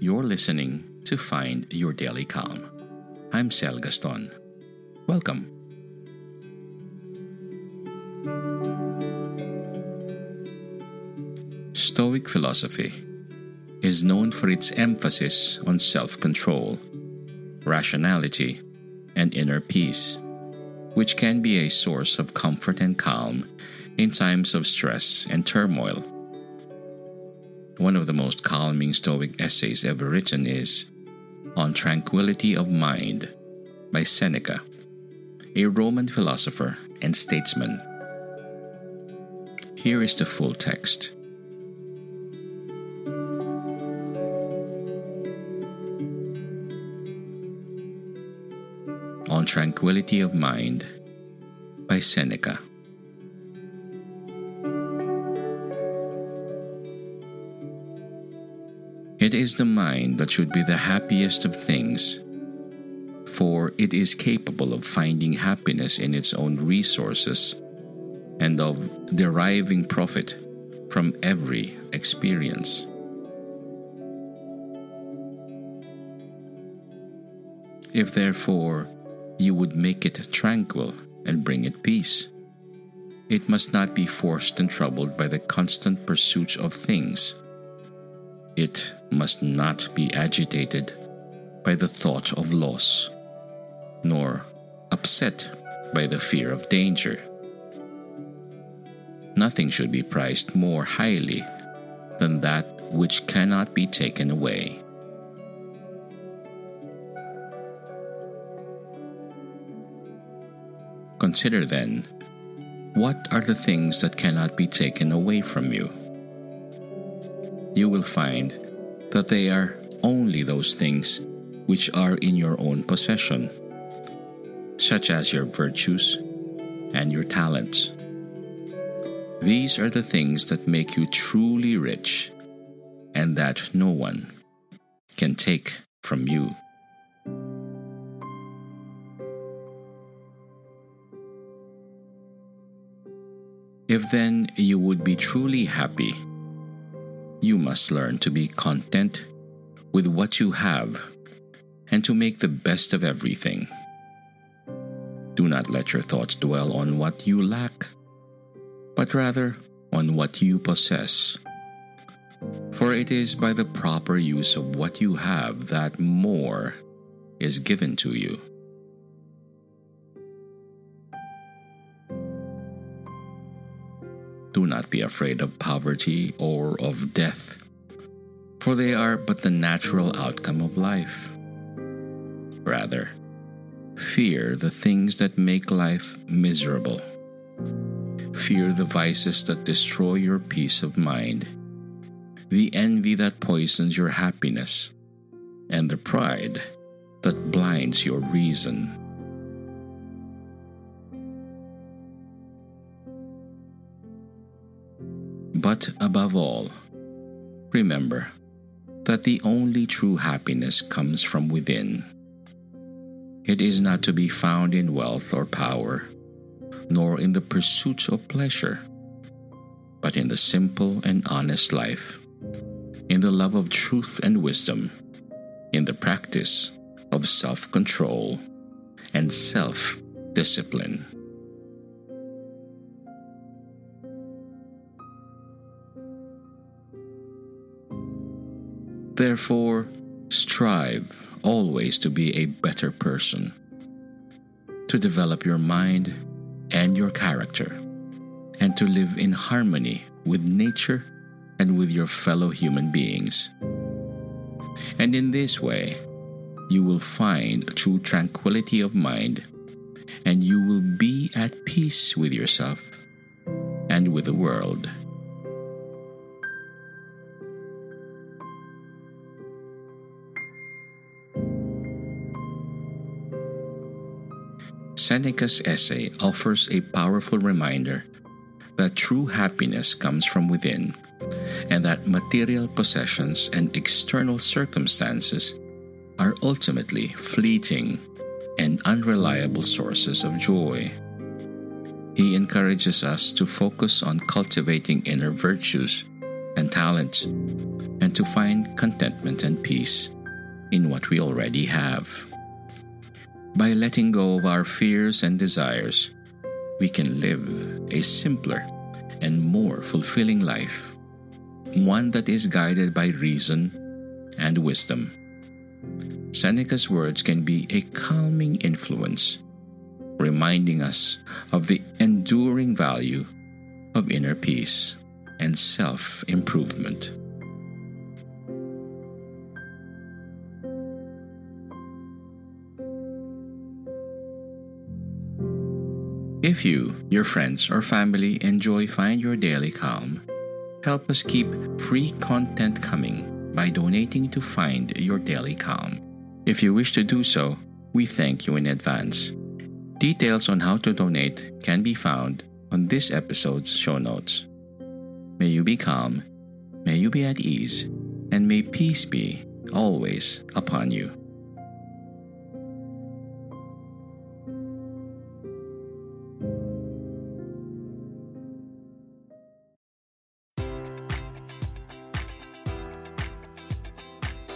You're listening to Find Your Daily Calm. I'm Sel Gaston. Welcome. Stoic philosophy is known for its emphasis on self control, rationality, and inner peace, which can be a source of comfort and calm in times of stress and turmoil. One of the most calming Stoic essays ever written is On Tranquility of Mind by Seneca, a Roman philosopher and statesman. Here is the full text. On Tranquility of Mind by Seneca. It is the mind that should be the happiest of things, for it is capable of finding happiness in its own resources and of deriving profit from every experience. If therefore you would make it tranquil and bring it peace, it must not be forced and troubled by the constant pursuit of things. It must not be agitated by the thought of loss, nor upset by the fear of danger. Nothing should be prized more highly than that which cannot be taken away. Consider then, what are the things that cannot be taken away from you? You will find that they are only those things which are in your own possession, such as your virtues and your talents. These are the things that make you truly rich and that no one can take from you. If then you would be truly happy, you must learn to be content with what you have and to make the best of everything. Do not let your thoughts dwell on what you lack, but rather on what you possess. For it is by the proper use of what you have that more is given to you. Do not be afraid of poverty or of death, for they are but the natural outcome of life. Rather, fear the things that make life miserable. Fear the vices that destroy your peace of mind, the envy that poisons your happiness, and the pride that blinds your reason. But above all, remember that the only true happiness comes from within. It is not to be found in wealth or power, nor in the pursuits of pleasure, but in the simple and honest life, in the love of truth and wisdom, in the practice of self control and self discipline. Therefore, strive always to be a better person, to develop your mind and your character, and to live in harmony with nature and with your fellow human beings. And in this way, you will find true tranquility of mind, and you will be at peace with yourself and with the world. Seneca's essay offers a powerful reminder that true happiness comes from within, and that material possessions and external circumstances are ultimately fleeting and unreliable sources of joy. He encourages us to focus on cultivating inner virtues and talents and to find contentment and peace in what we already have. By letting go of our fears and desires, we can live a simpler and more fulfilling life, one that is guided by reason and wisdom. Seneca's words can be a calming influence, reminding us of the enduring value of inner peace and self improvement. If you, your friends, or family enjoy Find Your Daily Calm, help us keep free content coming by donating to Find Your Daily Calm. If you wish to do so, we thank you in advance. Details on how to donate can be found on this episode's show notes. May you be calm, may you be at ease, and may peace be always upon you.